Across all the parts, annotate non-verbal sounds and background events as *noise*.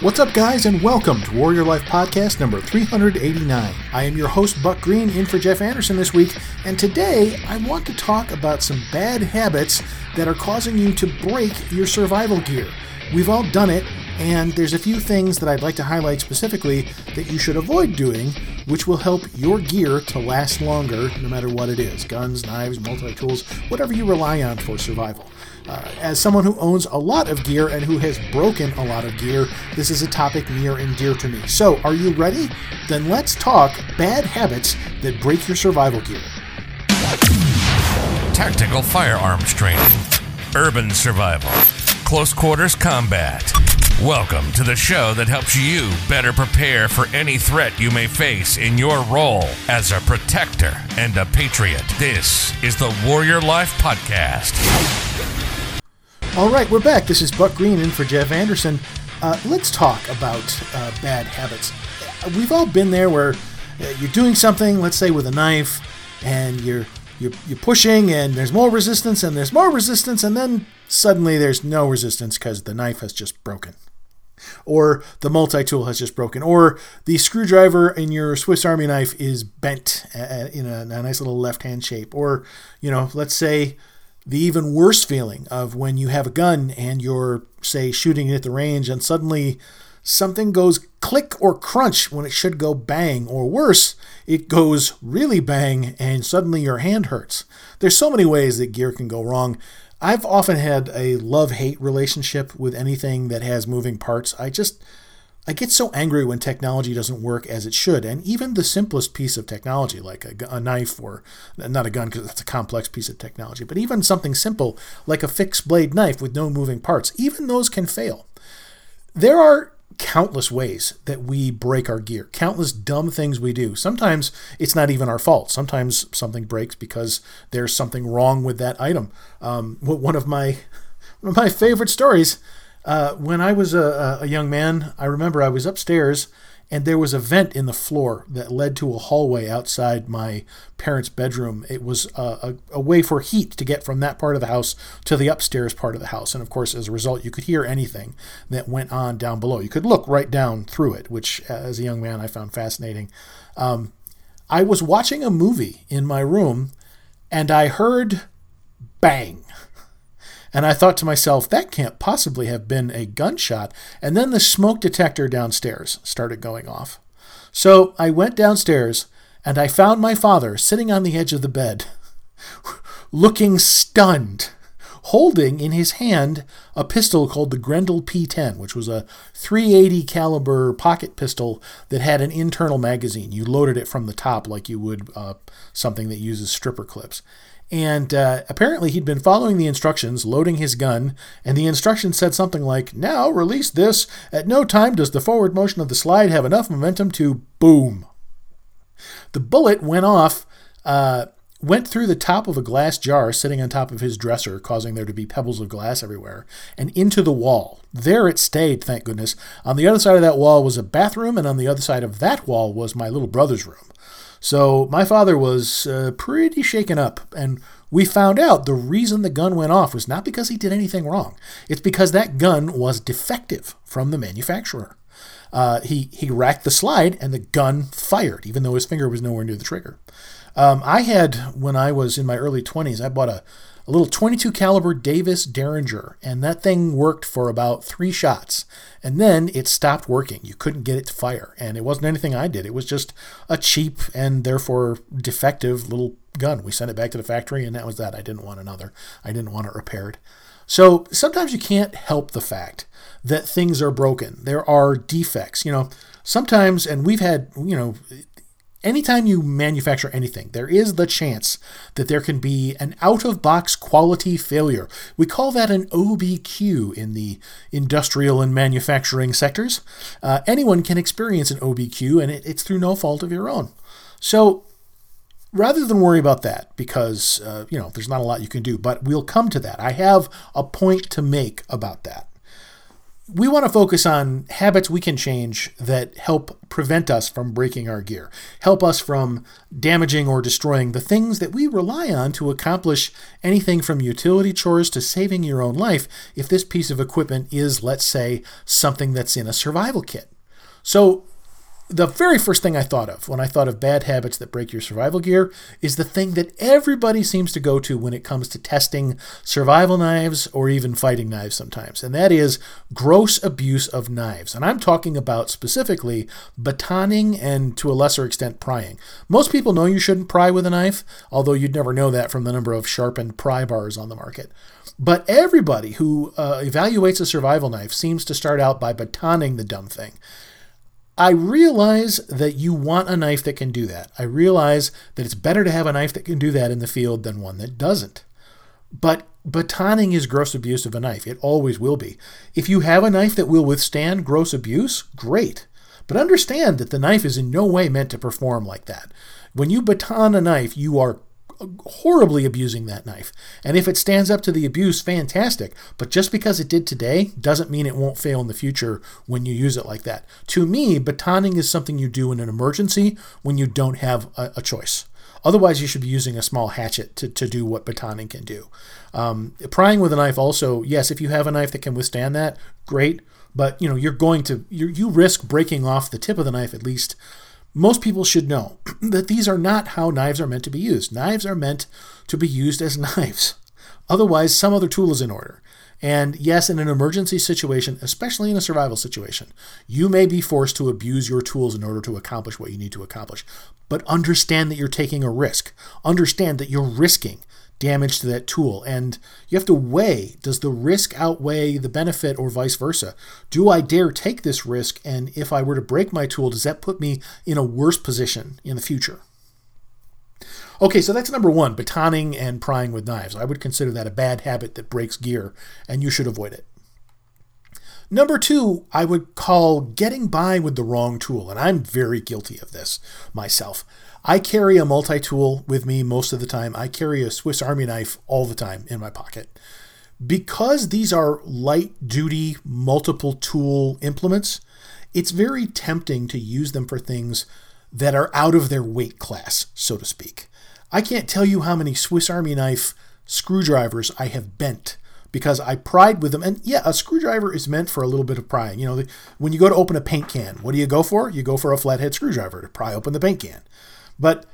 What's up, guys, and welcome to Warrior Life Podcast number 389. I am your host, Buck Green, in for Jeff Anderson this week, and today I want to talk about some bad habits that are causing you to break your survival gear. We've all done it, and there's a few things that I'd like to highlight specifically that you should avoid doing, which will help your gear to last longer no matter what it is guns, knives, multi tools, whatever you rely on for survival. Uh, as someone who owns a lot of gear and who has broken a lot of gear, this is a topic near and dear to me. So, are you ready? Then let's talk bad habits that break your survival gear. Tactical firearms training, urban survival, close quarters combat. Welcome to the show that helps you better prepare for any threat you may face in your role as a protector and a patriot. This is the Warrior Life Podcast. All right, we're back. This is Buck Green in for Jeff Anderson. Uh, let's talk about uh, bad habits. We've all been there where uh, you're doing something, let's say with a knife, and you're you're, you're pushing, and there's more resistance, and there's more resistance, and then suddenly there's no resistance because the knife has just broken, or the multi tool has just broken, or the screwdriver in your Swiss Army knife is bent in a, a nice little left hand shape, or you know, let's say the even worse feeling of when you have a gun and you're, say, shooting it at the range and suddenly something goes click or crunch when it should go bang, or worse, it goes really bang and suddenly your hand hurts. There's so many ways that gear can go wrong. I've often had a love hate relationship with anything that has moving parts. I just I get so angry when technology doesn't work as it should, and even the simplest piece of technology, like a, a knife or not a gun because that's a complex piece of technology, but even something simple like a fixed blade knife with no moving parts, even those can fail. There are countless ways that we break our gear, countless dumb things we do. Sometimes it's not even our fault. Sometimes something breaks because there's something wrong with that item. Um, one of my *laughs* one of my favorite stories uh, when I was a, a, young man, I remember I was upstairs and there was a vent in the floor that led to a hallway outside my parents' bedroom. It was a, a, a, way for heat to get from that part of the house to the upstairs part of the house. And of course, as a result, you could hear anything that went on down below. You could look right down through it, which as a young man I found fascinating. Um, I was watching a movie in my room and I heard bang and I thought to myself, that can't possibly have been a gunshot. And then the smoke detector downstairs started going off. So I went downstairs and I found my father sitting on the edge of the bed, *laughs* looking stunned, holding in his hand a pistol called the Grendel P10, which was a 380 caliber pocket pistol that had an internal magazine. You loaded it from the top like you would uh, something that uses stripper clips. And uh, apparently, he'd been following the instructions, loading his gun, and the instructions said something like, Now release this. At no time does the forward motion of the slide have enough momentum to boom. The bullet went off, uh, went through the top of a glass jar sitting on top of his dresser, causing there to be pebbles of glass everywhere, and into the wall. There it stayed, thank goodness. On the other side of that wall was a bathroom, and on the other side of that wall was my little brother's room. So my father was uh, pretty shaken up, and we found out the reason the gun went off was not because he did anything wrong. It's because that gun was defective from the manufacturer. Uh, he he racked the slide, and the gun fired, even though his finger was nowhere near the trigger. Um, I had when I was in my early 20s, I bought a a little 22 caliber Davis Derringer, and that thing worked for about three shots. And then it stopped working. You couldn't get it to fire. And it wasn't anything I did. It was just a cheap and therefore defective little gun. We sent it back to the factory, and that was that. I didn't want another. I didn't want it repaired. So sometimes you can't help the fact that things are broken. There are defects. You know, sometimes, and we've had, you know, anytime you manufacture anything, there is the chance that there can be an out of box quality failure. We call that an OBQ in the industrial and manufacturing sectors. Uh, anyone can experience an OBQ, and it, it's through no fault of your own. So, rather than worry about that, because uh, you know there's not a lot you can do, but we'll come to that. I have a point to make about that. We want to focus on habits we can change that help prevent us from breaking our gear, help us from damaging or destroying the things that we rely on to accomplish anything from utility chores to saving your own life if this piece of equipment is, let's say, something that's in a survival kit. So, the very first thing I thought of when I thought of bad habits that break your survival gear is the thing that everybody seems to go to when it comes to testing survival knives or even fighting knives sometimes, and that is gross abuse of knives. And I'm talking about specifically batoning and to a lesser extent prying. Most people know you shouldn't pry with a knife, although you'd never know that from the number of sharpened pry bars on the market. But everybody who uh, evaluates a survival knife seems to start out by batoning the dumb thing. I realize that you want a knife that can do that. I realize that it's better to have a knife that can do that in the field than one that doesn't. But batoning is gross abuse of a knife. It always will be. If you have a knife that will withstand gross abuse, great. But understand that the knife is in no way meant to perform like that. When you baton a knife, you are horribly abusing that knife. And if it stands up to the abuse, fantastic. But just because it did today doesn't mean it won't fail in the future when you use it like that. To me, batoning is something you do in an emergency when you don't have a, a choice. Otherwise, you should be using a small hatchet to, to do what batoning can do. Um, prying with a knife also, yes, if you have a knife that can withstand that, great. But you know, you're going to you you risk breaking off the tip of the knife at least most people should know *clears throat* that these are not how knives are meant to be used. Knives are meant to be used as *laughs* knives. Otherwise, some other tool is in order. And yes, in an emergency situation, especially in a survival situation, you may be forced to abuse your tools in order to accomplish what you need to accomplish. But understand that you're taking a risk. Understand that you're risking damage to that tool. And you have to weigh does the risk outweigh the benefit or vice versa? Do I dare take this risk? And if I were to break my tool, does that put me in a worse position in the future? Okay, so that's number one batoning and prying with knives. I would consider that a bad habit that breaks gear, and you should avoid it. Number two, I would call getting by with the wrong tool, and I'm very guilty of this myself. I carry a multi tool with me most of the time. I carry a Swiss Army knife all the time in my pocket. Because these are light duty, multiple tool implements, it's very tempting to use them for things that are out of their weight class, so to speak. I can't tell you how many Swiss Army knife screwdrivers I have bent because I pried with them. And yeah, a screwdriver is meant for a little bit of prying. You know, when you go to open a paint can, what do you go for? You go for a flathead screwdriver to pry open the paint can. But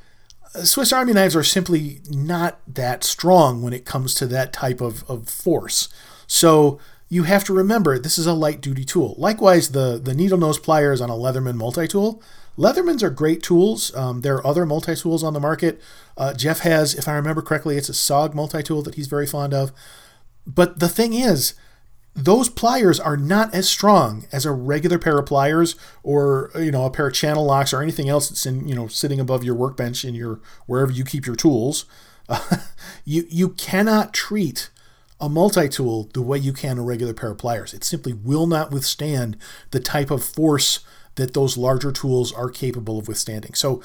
uh, Swiss Army knives are simply not that strong when it comes to that type of, of force. So you have to remember this is a light duty tool. Likewise, the, the needle nose pliers on a Leatherman multi tool. Leathermans are great tools. Um, there are other multi tools on the market. Uh, Jeff has, if I remember correctly, it's a SOG multi tool that he's very fond of. But the thing is, those pliers are not as strong as a regular pair of pliers or you know a pair of channel locks or anything else that's in you know sitting above your workbench in your wherever you keep your tools. Uh, *laughs* you you cannot treat a multi-tool the way you can a regular pair of pliers. It simply will not withstand the type of force that those larger tools are capable of withstanding. So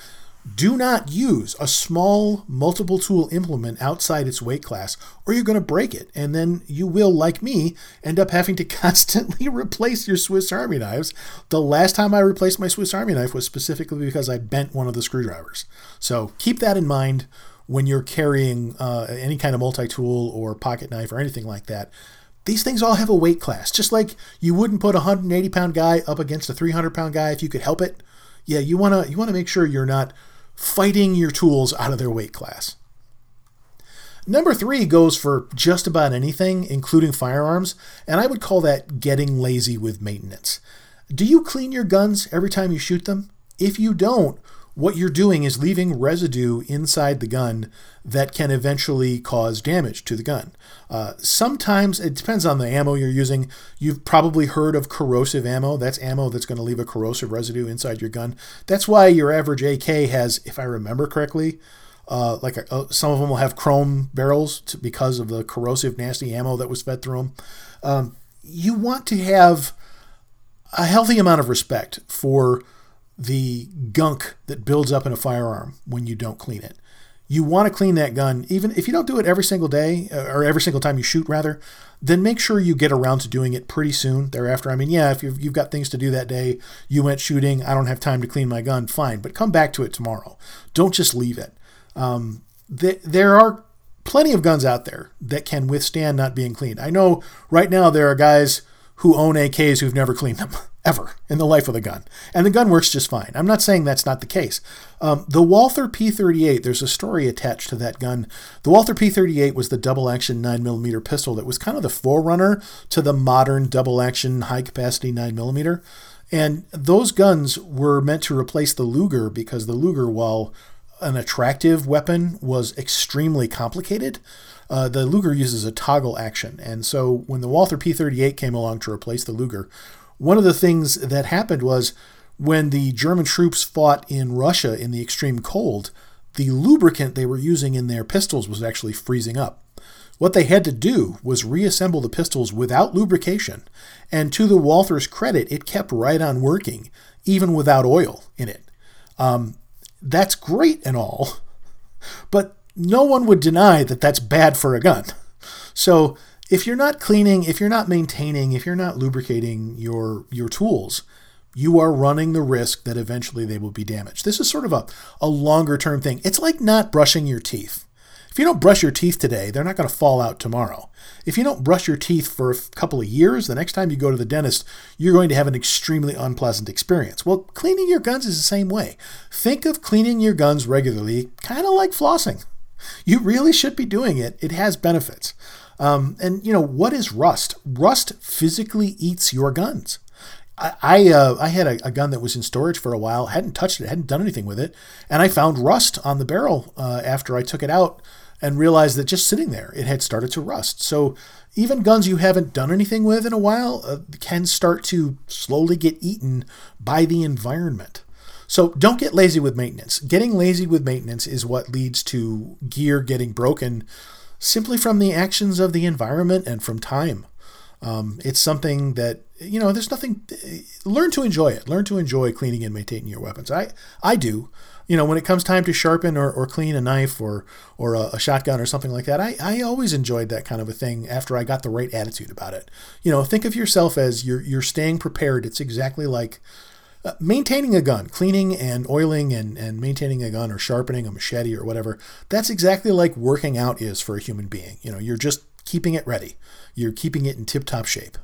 do not use a small multiple tool implement outside its weight class, or you're going to break it. And then you will, like me, end up having to *laughs* constantly replace your Swiss Army knives. The last time I replaced my Swiss Army knife was specifically because I bent one of the screwdrivers. So keep that in mind when you're carrying uh, any kind of multi tool or pocket knife or anything like that. These things all have a weight class, just like you wouldn't put a 180 pound guy up against a 300 pound guy if you could help it. Yeah, you want to you want to make sure you're not fighting your tools out of their weight class. Number three goes for just about anything, including firearms, and I would call that getting lazy with maintenance. Do you clean your guns every time you shoot them? If you don't, what you're doing is leaving residue inside the gun that can eventually cause damage to the gun. Uh, sometimes it depends on the ammo you're using. You've probably heard of corrosive ammo. That's ammo that's going to leave a corrosive residue inside your gun. That's why your average AK has, if I remember correctly, uh, like a, uh, some of them will have chrome barrels to, because of the corrosive, nasty ammo that was fed through them. Um, you want to have a healthy amount of respect for the gunk that builds up in a firearm when you don't clean it. you want to clean that gun, even if you don't do it every single day uh, or every single time you shoot, rather, then make sure you get around to doing it pretty soon thereafter. I mean, yeah, if you've, you've got things to do that day, you went shooting, I don't have time to clean my gun, fine, but come back to it tomorrow. Don't just leave it. Um, th- there are plenty of guns out there that can withstand not being cleaned. I know right now there are guys who own AKs who've never cleaned them *laughs* ever in the life of the gun. And the gun works just fine. I'm not saying that's not the case. Um, the Walther P38, there's a story attached to that gun. The Walther P38 was the double action 9mm pistol that was kind of the forerunner to the modern double action high capacity 9mm. And those guns were meant to replace the Luger because the Luger, while an attractive weapon, was extremely complicated. Uh, the Luger uses a toggle action. And so when the Walther P38 came along to replace the Luger, one of the things that happened was when the German troops fought in Russia in the extreme cold, the lubricant they were using in their pistols was actually freezing up. What they had to do was reassemble the pistols without lubrication, and to the Walther's credit, it kept right on working, even without oil in it. Um, that's great and all, *laughs* but no one would deny that that's bad for a gun. So if you're not cleaning, if you're not maintaining, if you're not lubricating your your tools, you are running the risk that eventually they will be damaged. This is sort of a, a longer term thing. It's like not brushing your teeth. If you don't brush your teeth today, they're not going to fall out tomorrow. If you don't brush your teeth for a couple of years, the next time you go to the dentist, you're going to have an extremely unpleasant experience. Well, cleaning your guns is the same way. Think of cleaning your guns regularly, kind of like flossing. You really should be doing it. It has benefits. Um, and you know what is rust? Rust physically eats your guns. I I, uh, I had a, a, gun that was in storage for a while, hadn't touched it, hadn't done anything with it, and I found rust on the barrel uh, after I took it out and realized that just sitting there, it had started to rust. So even guns you haven't done anything with in a while uh, can start to slowly get eaten by the environment. So don't get lazy with maintenance. Getting lazy with maintenance is what leads to gear getting broken simply from the actions of the environment and from time. Um, it's something that you know. There's nothing. Learn to enjoy it. Learn to enjoy cleaning and maintaining your weapons. I I do. You know, when it comes time to sharpen or, or clean a knife or or a, a shotgun or something like that, I, I always enjoyed that kind of a thing after I got the right attitude about it. You know, think of yourself as you're you're staying prepared. It's exactly like uh, maintaining a gun, cleaning and oiling and, and maintaining a gun or sharpening a machete or whatever, that's exactly like working out is for a human being. You know, you're just keeping it ready, you're keeping it in tip top shape.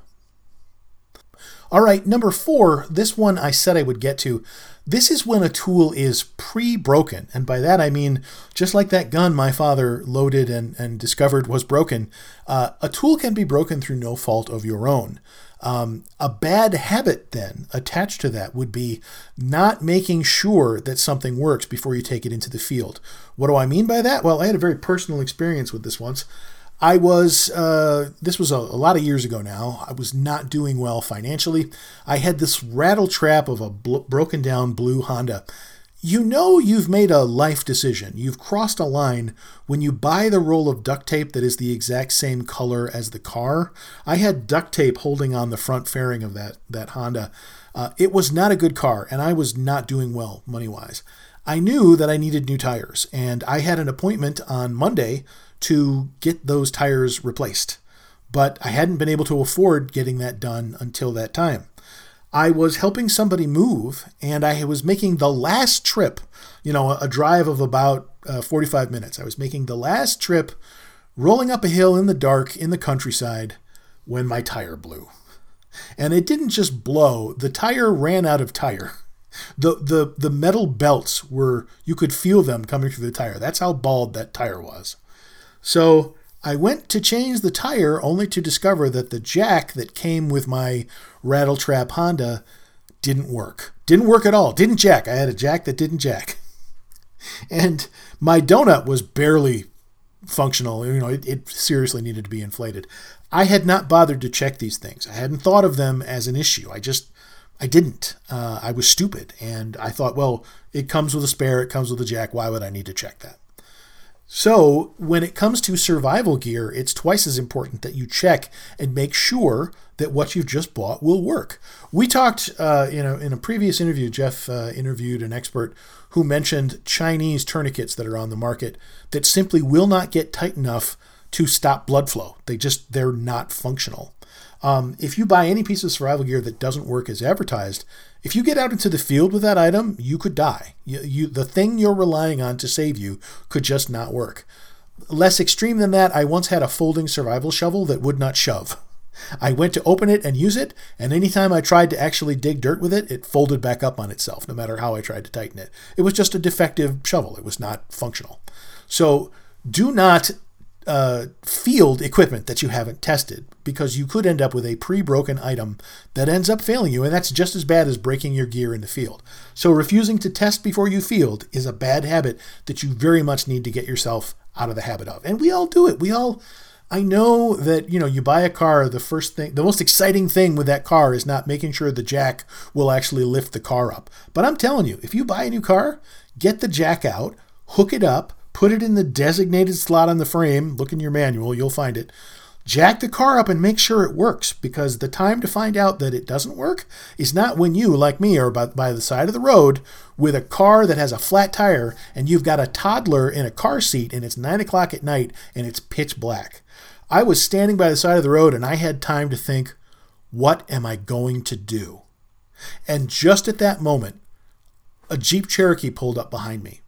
All right, number four, this one I said I would get to. This is when a tool is pre broken. And by that I mean, just like that gun my father loaded and, and discovered was broken, uh, a tool can be broken through no fault of your own. Um, a bad habit, then, attached to that would be not making sure that something works before you take it into the field. What do I mean by that? Well, I had a very personal experience with this once. I was, uh, this was a, a, lot of years ago now. I was not doing well financially. I had this rattle trap of a bl- broken down blue Honda you know you've made a life decision. You've crossed a line when you buy the roll of duct tape that is the exact same color as the car. I had duct tape holding on the front fairing of that, that Honda. Uh, it was not a good car, and I was not doing well money wise. I knew that I needed new tires, and I had an appointment on Monday to get those tires replaced. But I hadn't been able to afford getting that done until that time. I was helping somebody move and I was making the last trip, you know, a drive of about uh, 45 minutes. I was making the last trip rolling up a hill in the dark in the countryside when my tire blew. And it didn't just blow, the tire ran out of tire. The, the, the metal belts were, you could feel them coming through the tire. That's how bald that tire was. So I went to change the tire only to discover that the jack that came with my Rattletrap Honda didn't work. Didn't work at all. Didn't jack. I had a jack that didn't jack. And my donut was barely functional. You know, it, it seriously needed to be inflated. I had not bothered to check these things. I hadn't thought of them as an issue. I just, I didn't. Uh, I was stupid. And I thought, well, it comes with a spare, it comes with a jack. Why would I need to check that? So, when it comes to survival gear, it's twice as important that you check and make sure that what you've just bought will work. We talked, uh, you know, in a previous interview, Jeff uh, interviewed an expert who mentioned Chinese tourniquets that are on the market that simply will not get tight enough to stop blood flow. They just they're not functional. Um, if you buy any piece of survival gear that doesn't work as advertised, if you get out into the field with that item, you could die. You, you, the thing you're relying on to save you could just not work. Less extreme than that, I once had a folding survival shovel that would not shove. I went to open it and use it, and anytime I tried to actually dig dirt with it, it folded back up on itself, no matter how I tried to tighten it. It was just a defective shovel, it was not functional. So do not uh, field equipment that you haven't tested because you could end up with a pre broken item that ends up failing you, and that's just as bad as breaking your gear in the field. So, refusing to test before you field is a bad habit that you very much need to get yourself out of the habit of. And we all do it. We all. I know that you know you buy a car the first thing the most exciting thing with that car is not making sure the jack will actually lift the car up. But I'm telling you, if you buy a new car, get the jack out, hook it up, put it in the designated slot on the frame, look in your manual, you'll find it. Jack the car up and make sure it works because the time to find out that it doesn't work is not when you, like me, are by, by the side of the road with a car that has a flat tire and you've got a toddler in a car seat and it's nine o'clock at night and it's pitch black. I was standing by the side of the road and I had time to think, what am I going to do? And just at that moment, a Jeep Cherokee pulled up behind me.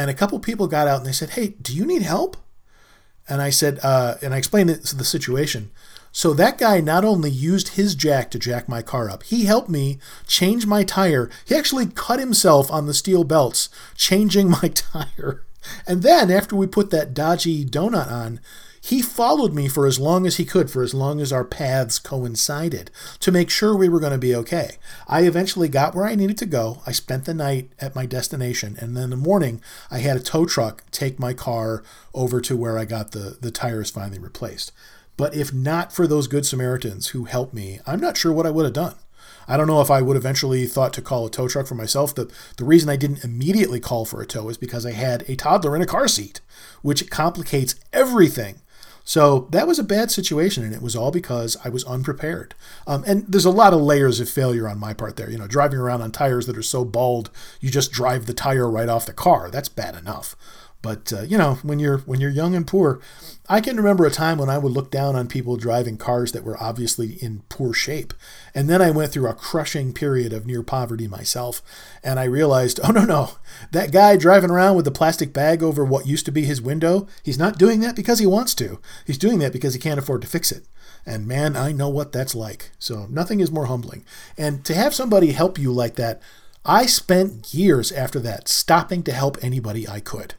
And a couple people got out and they said, Hey, do you need help? And I said, uh, and I explained it, the situation. So that guy not only used his jack to jack my car up, he helped me change my tire. He actually cut himself on the steel belts, changing *laughs* my tire. And then after we put that dodgy donut on, he followed me for as long as he could, for as long as our paths coincided, to make sure we were going to be okay. I eventually got where I needed to go. I spent the night at my destination, and then in the morning, I had a tow truck take my car over to where I got the, the tires finally replaced. But if not for those good Samaritans who helped me, I'm not sure what I would have done. I don't know if I would eventually thought to call a tow truck for myself. The, the reason I didn't immediately call for a tow is because I had a toddler in a car seat, which complicates everything so that was a bad situation, and it was all because I was unprepared. Um, and there's a lot of layers of failure on my part there. You know, driving around on tires that are so bald, you just drive the tire right off the car. That's bad enough. But uh, you know, when you're when you're young and poor, I can remember a time when I would look down on people driving cars that were obviously in poor shape. And then I went through a crushing period of near poverty myself, and I realized, oh no no, that guy driving around with the plastic bag over what used to be his window, he's not doing that because he wants to. He's doing that because he can't afford to fix it. And man, I know what that's like. So nothing is more humbling. And to have somebody help you like that, I spent years after that stopping to help anybody I could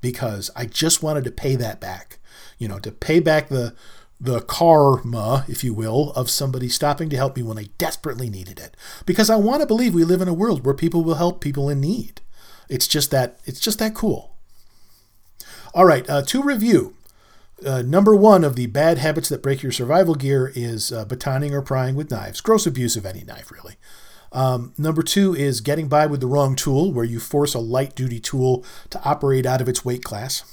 because I just wanted to pay that back. You know, to pay back the the karma, if you will, of somebody stopping to help me when I desperately needed it. Because I want to believe we live in a world where people will help people in need. It's just that it's just that cool. All right, uh, to review. Uh, number one of the bad habits that break your survival gear is uh, batoning or prying with knives. Gross abuse of any knife, really. Um, number two is getting by with the wrong tool, where you force a light duty tool to operate out of its weight class.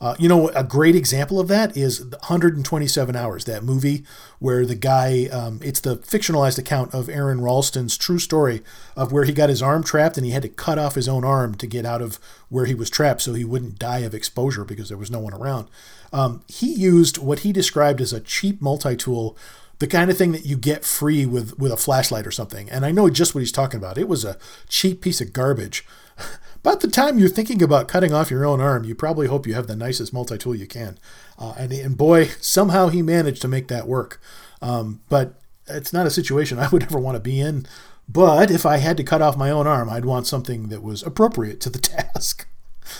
Uh, you know, a great example of that is 127 Hours, that movie where the guy, um, it's the fictionalized account of Aron Ralston's true story of where he got his arm trapped and he had to cut off his own arm to get out of where he was trapped so he wouldn't die of exposure because there was no one around. Um, he used what he described as a cheap multi tool the kind of thing that you get free with with a flashlight or something. And I know just what he's talking about. It was a cheap piece of garbage. *laughs* About the time you're thinking about cutting off your own arm, you probably hope you have the nicest multi tool you can. Uh, and, and boy, somehow he managed to make that work. Um, but it's not a situation *laughs* I would ever want to be in. But if I had to cut off my own arm, I'd want something that was appropriate to the *laughs* task.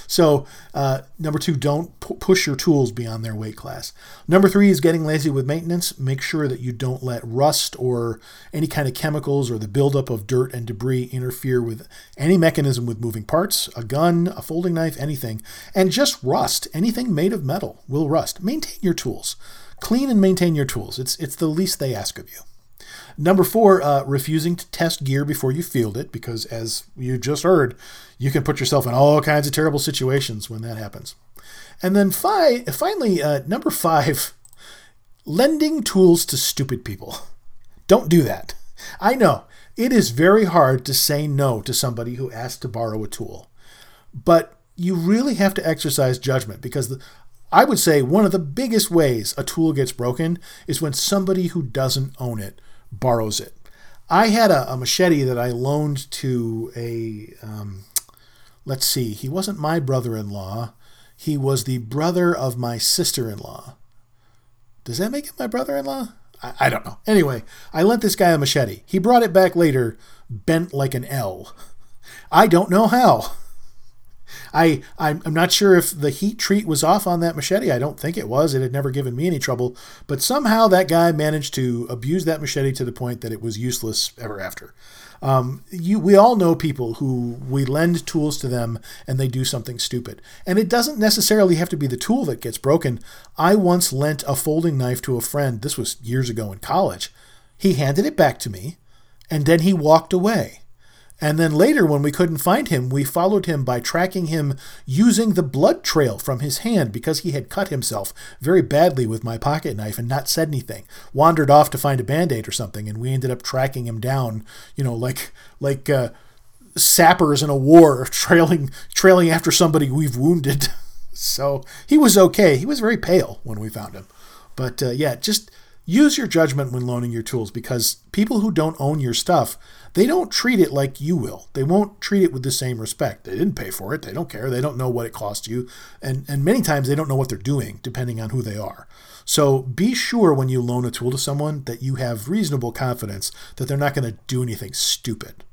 So, uh, number two, don't pu- push your tools beyond their weight class. Number three is getting lazy with maintenance. Make sure that you don't let rust or any kind of chemicals or the buildup of dirt and debris interfere with any mechanism with moving parts, a gun, a folding knife, anything. And just rust. Anything made of metal will rust. Maintain your tools. Clean and maintain your tools. It's, it's the least they ask of you. Number four, uh, refusing to test gear before you field it, because as you just heard, you can put yourself in all kinds of terrible situations when that happens. And then fi- finally, uh, number five, *laughs* lending tools to stupid people. Don't do that. I know it is very hard to say no to somebody who asks to borrow a tool. but you really have to exercise judgment because the, I would say one of the biggest ways a tool gets broken is when somebody who doesn't own it borrows it. I had a, a machete that I loaned to a, um, let's see, he wasn't my brother in law. He was the brother of my sister in law. Does that make him my brother in law? I, I don't know. Anyway, I lent this guy a machete. He brought it back later, bent like an L. I don't know how. I I'm not sure if the heat treat was off on that machete. I don't think it was. It had never given me any trouble, but somehow that guy managed to abuse that machete to the point that it was useless ever after. Um, you, we all know people who we lend tools to them and they do something stupid. And it doesn't necessarily have to be the tool that gets broken. I once lent a folding knife to a friend. This was years ago in college. He handed it back to me and then he walked away. And then later, when we couldn't find him, we followed him by tracking him using the blood trail from his hand because he had cut himself very badly with my pocket knife and not said anything. Wandered off to find a band aid or something, and we ended up tracking him down, you know, like like uh, sappers in a war, *laughs* trailing trailing after somebody we've wounded. *laughs* so he was okay. He was very pale when we found him, but uh, yeah, just use your judgment when loaning your tools because people who don't own your stuff they don't treat it like you will. They won't treat it with the same respect. They didn't pay for it. They don't care. They don't know what it cost you. And and many times they don't know what they're doing depending on who they are. So be sure when you loan a tool to someone that you have reasonable confidence that they're not going to do anything stupid.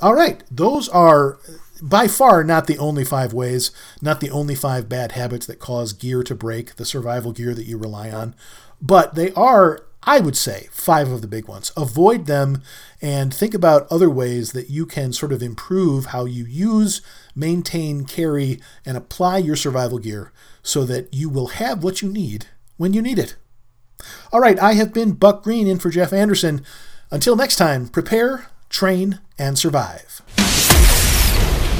All right those are by far not the only five ways, not the only five bad habits that cause gear to break, the survival gear that you rely on. But they are, I would say, five of the big ones. Avoid them and think about other ways that you can sort of improve how you use, maintain, carry, and apply your survival gear so that you will have what you need when you need it. All right, I have been Buck Green in for Jeff Anderson. Until next time, prepare, train, and survive.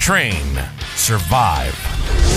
Train. Survive.